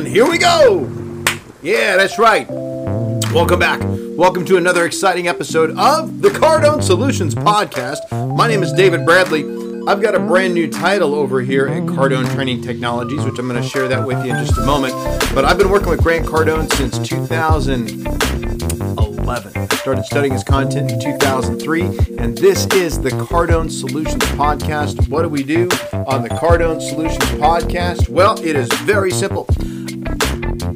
And here we go. Yeah, that's right. Welcome back. Welcome to another exciting episode of the Cardone Solutions Podcast. My name is David Bradley. I've got a brand new title over here at Cardone Training Technologies, which I'm going to share that with you in just a moment. But I've been working with Grant Cardone since 2011. I started studying his content in 2003, and this is the Cardone Solutions Podcast. What do we do on the Cardone Solutions Podcast? Well, it is very simple.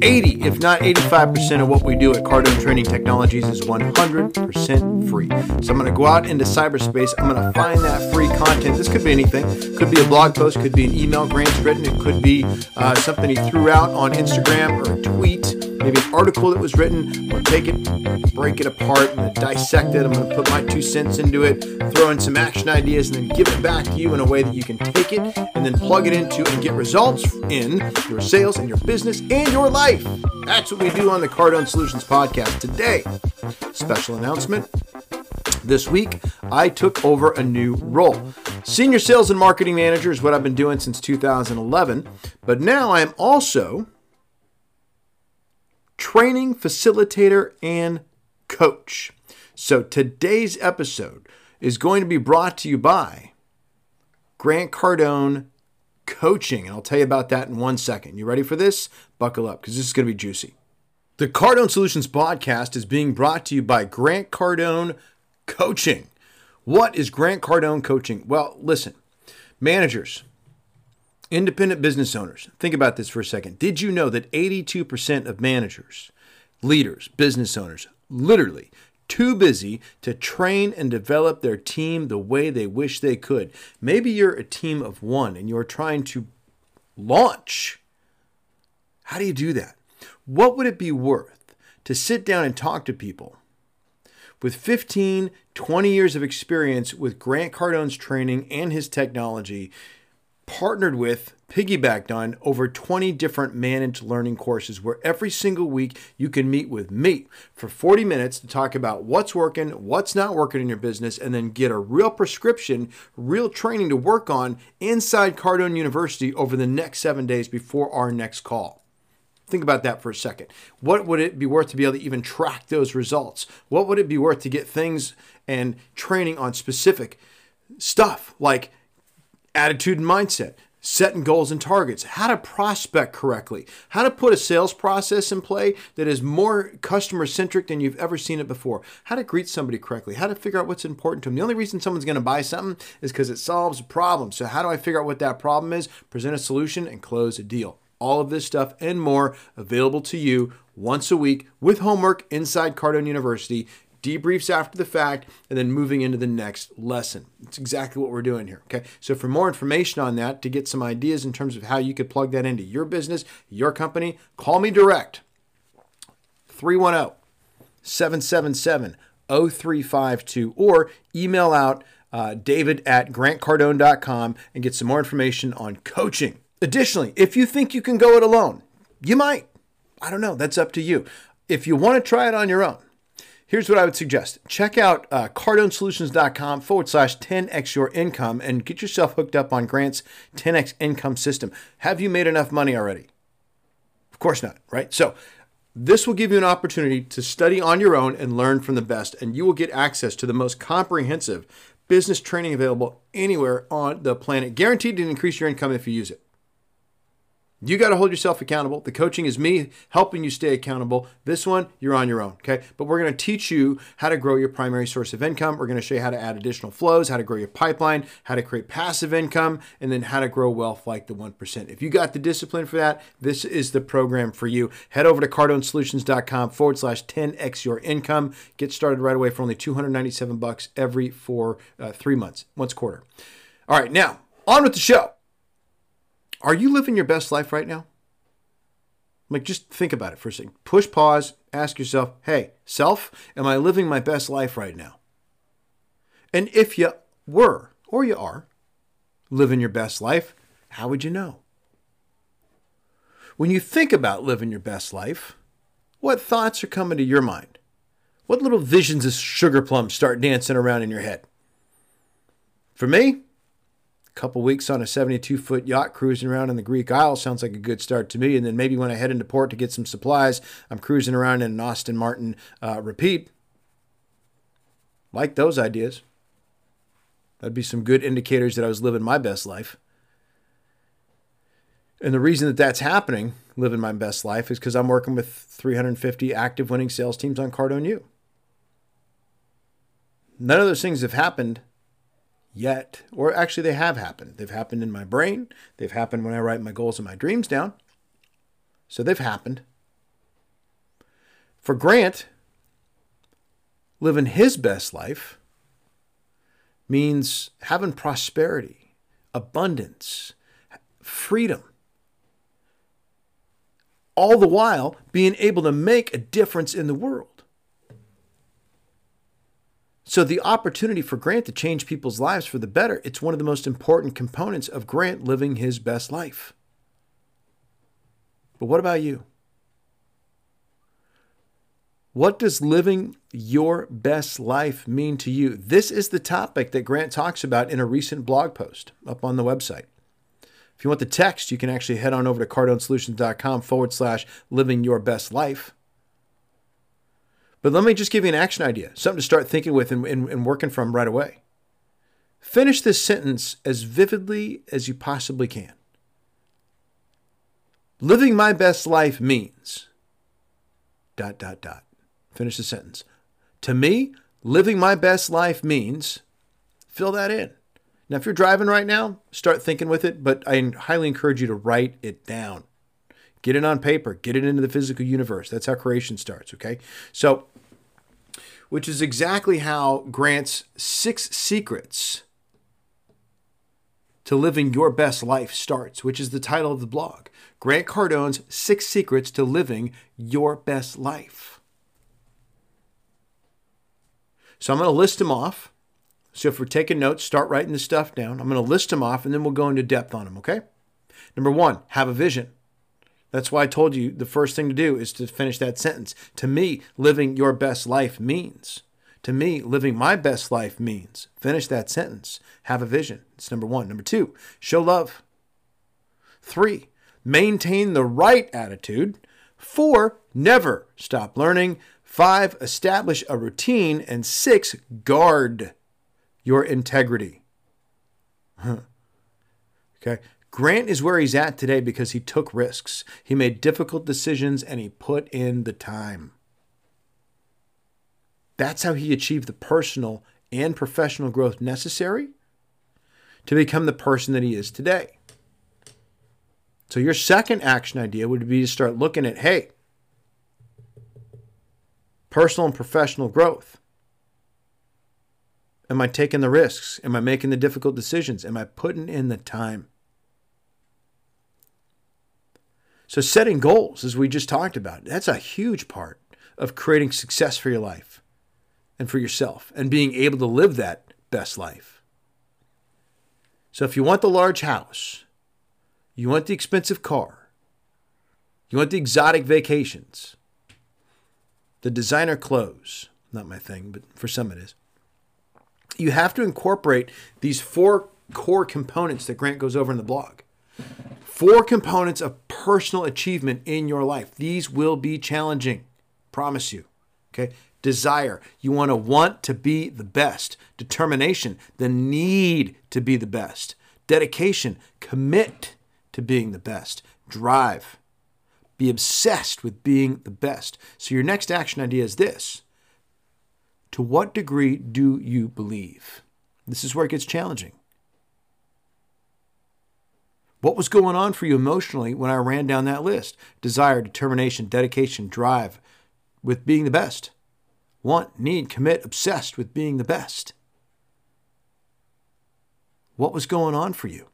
80, if not 85% of what we do at Cardone Training Technologies is 100% free. So I'm going to go out into cyberspace. I'm going to find that free content. This could be anything. Could be a blog post, could be an email Grant's written, it could be uh, something he threw out on Instagram or a tweet, maybe an article that was written. To take it, break it apart, and dissect it. I'm going to put my two cents into it, throw in some action ideas, and then give it back to you in a way that you can take it and then plug it into and get results in your sales and your business and your life. That's what we do on the Cardone Solutions podcast today. Special announcement. This week, I took over a new role. Senior Sales and Marketing Manager is what I've been doing since 2011, but now I'm also training facilitator and coach. So today's episode is going to be brought to you by Grant Cardone coaching. And I'll tell you about that in one second. You ready for this? Buckle up because this is going to be juicy. The Cardone Solutions podcast is being brought to you by Grant Cardone Coaching. What is Grant Cardone Coaching? Well, listen, managers, independent business owners, think about this for a second. Did you know that 82% of managers, leaders, business owners, literally too busy to train and develop their team the way they wish they could. Maybe you're a team of one and you're trying to launch. How do you do that? What would it be worth to sit down and talk to people with 15, 20 years of experience with Grant Cardone's training and his technology partnered with, piggybacked on over 20 different managed learning courses where every single week you can meet with me for 40 minutes to talk about what's working, what's not working in your business, and then get a real prescription, real training to work on inside Cardone University over the next seven days before our next call. Think about that for a second. What would it be worth to be able to even track those results? What would it be worth to get things and training on specific stuff like attitude and mindset, setting goals and targets, how to prospect correctly, how to put a sales process in play that is more customer centric than you've ever seen it before, how to greet somebody correctly, how to figure out what's important to them. The only reason someone's going to buy something is because it solves a problem. So, how do I figure out what that problem is, present a solution, and close a deal? All of this stuff and more available to you once a week with homework inside Cardone University debriefs after the fact, and then moving into the next lesson. It's exactly what we're doing here. Okay. So, for more information on that, to get some ideas in terms of how you could plug that into your business, your company, call me direct 310 777 0352 or email out uh, david at grantcardone.com and get some more information on coaching. Additionally, if you think you can go it alone, you might. I don't know. That's up to you. If you want to try it on your own, Here's what I would suggest check out uh, cardonesolutions.com forward slash 10x your income and get yourself hooked up on Grant's 10x income system. Have you made enough money already? Of course not, right? So, this will give you an opportunity to study on your own and learn from the best, and you will get access to the most comprehensive business training available anywhere on the planet, guaranteed to increase your income if you use it. You got to hold yourself accountable. The coaching is me helping you stay accountable. This one, you're on your own, okay? But we're going to teach you how to grow your primary source of income. We're going to show you how to add additional flows, how to grow your pipeline, how to create passive income, and then how to grow wealth like the 1%. If you got the discipline for that, this is the program for you. Head over to cardonesolutions.com forward slash 10x your income. Get started right away for only 297 bucks every four, uh, three months, once quarter. All right, now on with the show. Are you living your best life right now? Like, just think about it for a second. Push pause, ask yourself, hey, self, am I living my best life right now? And if you were, or you are, living your best life, how would you know? When you think about living your best life, what thoughts are coming to your mind? What little visions of sugar plums start dancing around in your head? For me, couple weeks on a 72 foot yacht cruising around in the Greek Isles sounds like a good start to me. And then maybe when I head into port to get some supplies, I'm cruising around in an Aston Martin uh, repeat. Like those ideas. That'd be some good indicators that I was living my best life. And the reason that that's happening, living my best life, is because I'm working with 350 active winning sales teams on Cardone U. None of those things have happened yet, or actually, they have happened. They've happened in my brain, they've happened when I write my goals and my dreams down. So they've happened. For Grant, living his best life means having prosperity, abundance, freedom. All the while being able to make a difference in the world. So the opportunity for Grant to change people's lives for the better, it's one of the most important components of Grant living his best life. But what about you? What does living your best life mean to you? This is the topic that Grant talks about in a recent blog post up on the website. If you want the text, you can actually head on over to cardonesolutions.com forward slash living your best life. But let me just give you an action idea, something to start thinking with and, and, and working from right away. Finish this sentence as vividly as you possibly can. Living my best life means dot dot dot. Finish the sentence. To me, living my best life means fill that in. Now, if you're driving right now, start thinking with it, but I highly encourage you to write it down. Get it on paper, get it into the physical universe. That's how creation starts, okay? So, which is exactly how Grant's Six Secrets to Living Your Best Life starts, which is the title of the blog. Grant Cardone's Six Secrets to Living Your Best Life. So I'm going to list them off. So if we're taking notes, start writing the stuff down. I'm going to list them off and then we'll go into depth on them, okay? Number one, have a vision. That's why I told you the first thing to do is to finish that sentence. To me, living your best life means. To me, living my best life means. Finish that sentence. Have a vision. It's number one. Number two, show love. Three, maintain the right attitude. Four, never stop learning. Five, establish a routine. And six, guard your integrity. okay. Grant is where he's at today because he took risks. He made difficult decisions and he put in the time. That's how he achieved the personal and professional growth necessary to become the person that he is today. So, your second action idea would be to start looking at hey, personal and professional growth. Am I taking the risks? Am I making the difficult decisions? Am I putting in the time? So, setting goals, as we just talked about, that's a huge part of creating success for your life and for yourself and being able to live that best life. So, if you want the large house, you want the expensive car, you want the exotic vacations, the designer clothes, not my thing, but for some it is, you have to incorporate these four core components that Grant goes over in the blog. Four components of personal achievement in your life. These will be challenging, promise you. Okay? Desire, you want to want to be the best. Determination, the need to be the best. Dedication, commit to being the best. Drive, be obsessed with being the best. So, your next action idea is this To what degree do you believe? This is where it gets challenging. What was going on for you emotionally when I ran down that list? Desire, determination, dedication, drive with being the best. Want, need, commit, obsessed with being the best. What was going on for you?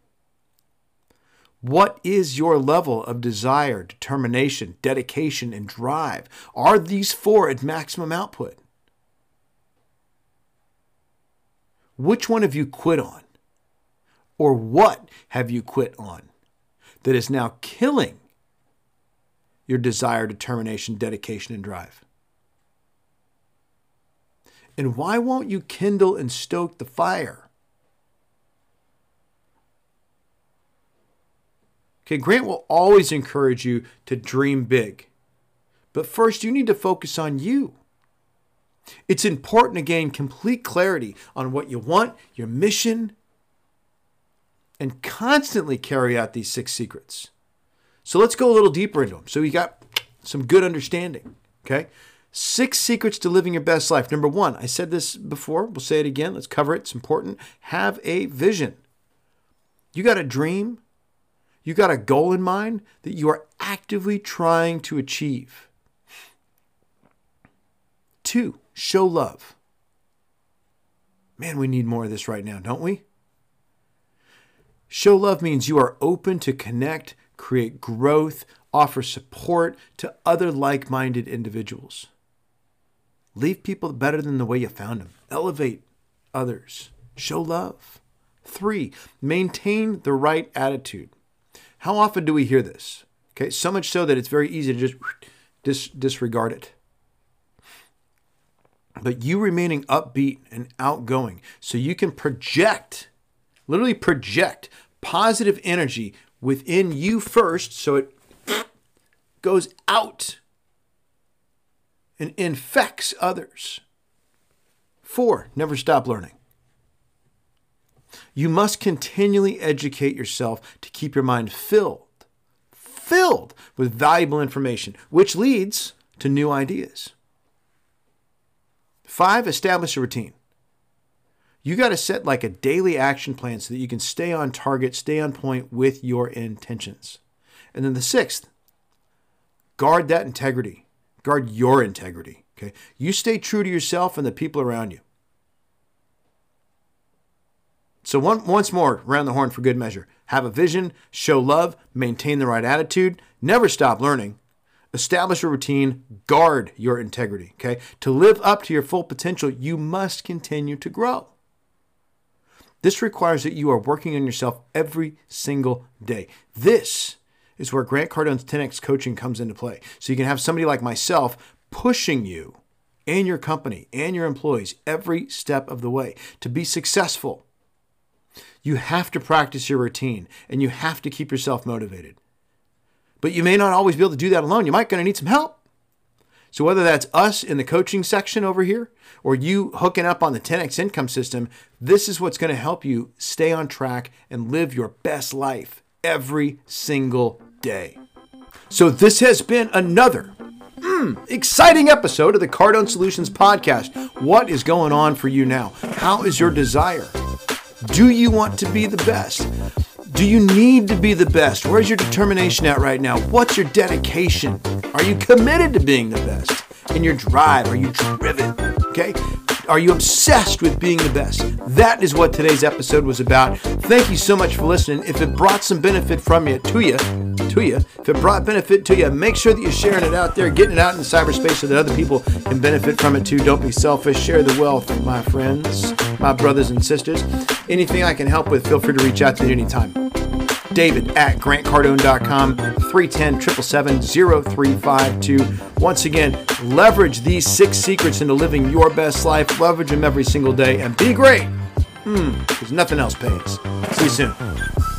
What is your level of desire, determination, dedication, and drive? Are these four at maximum output? Which one have you quit on? Or what have you quit on that is now killing your desire, determination, dedication, and drive? And why won't you kindle and stoke the fire? Okay, Grant will always encourage you to dream big. But first, you need to focus on you. It's important to gain complete clarity on what you want, your mission, and constantly carry out these six secrets. So let's go a little deeper into them. So you got some good understanding. Okay. Six secrets to living your best life. Number one, I said this before. We'll say it again. Let's cover it. It's important. Have a vision. You got a dream. You got a goal in mind that you are actively trying to achieve. Two, show love. Man, we need more of this right now, don't we? Show love means you are open to connect, create growth, offer support to other like minded individuals. Leave people better than the way you found them. Elevate others. Show love. Three, maintain the right attitude. How often do we hear this? Okay, so much so that it's very easy to just dis- disregard it. But you remaining upbeat and outgoing so you can project, literally project positive energy within you first so it goes out and infects others. Four, never stop learning. You must continually educate yourself to keep your mind filled, filled with valuable information, which leads to new ideas. Five, establish a routine. You got to set like a daily action plan so that you can stay on target, stay on point with your intentions. And then the sixth, guard that integrity. Guard your integrity. Okay. You stay true to yourself and the people around you. So one, once more, round the horn for good measure. Have a vision, show love, maintain the right attitude, never stop learning, establish a routine, guard your integrity. Okay. To live up to your full potential, you must continue to grow. This requires that you are working on yourself every single day. This is where Grant Cardone's 10x coaching comes into play. So you can have somebody like myself pushing you and your company and your employees every step of the way to be successful. You have to practice your routine and you have to keep yourself motivated. But you may not always be able to do that alone. You might going to need some help. So whether that's us in the coaching section over here or you hooking up on the 10x income system, this is what's going to help you stay on track and live your best life every single day. So this has been another mm, exciting episode of the Cardone Solutions podcast. What is going on for you now? How is your desire? Do you want to be the best? Do you need to be the best? Where's your determination at right now? What's your dedication? Are you committed to being the best? In your drive, are you driven? Okay? Are you obsessed with being the best? That is what today's episode was about. Thank you so much for listening. If it brought some benefit from you to you, to you, if it brought benefit to you, make sure that you're sharing it out there, getting it out in cyberspace so that other people can benefit from it too. Don't be selfish. Share the wealth, my friends, my brothers and sisters. Anything I can help with, feel free to reach out to me anytime. David at grantcardone.com, 310 777 0352. Once again, leverage these six secrets into living your best life. Leverage them every single day and be great. Hmm, because nothing else pays. See you soon.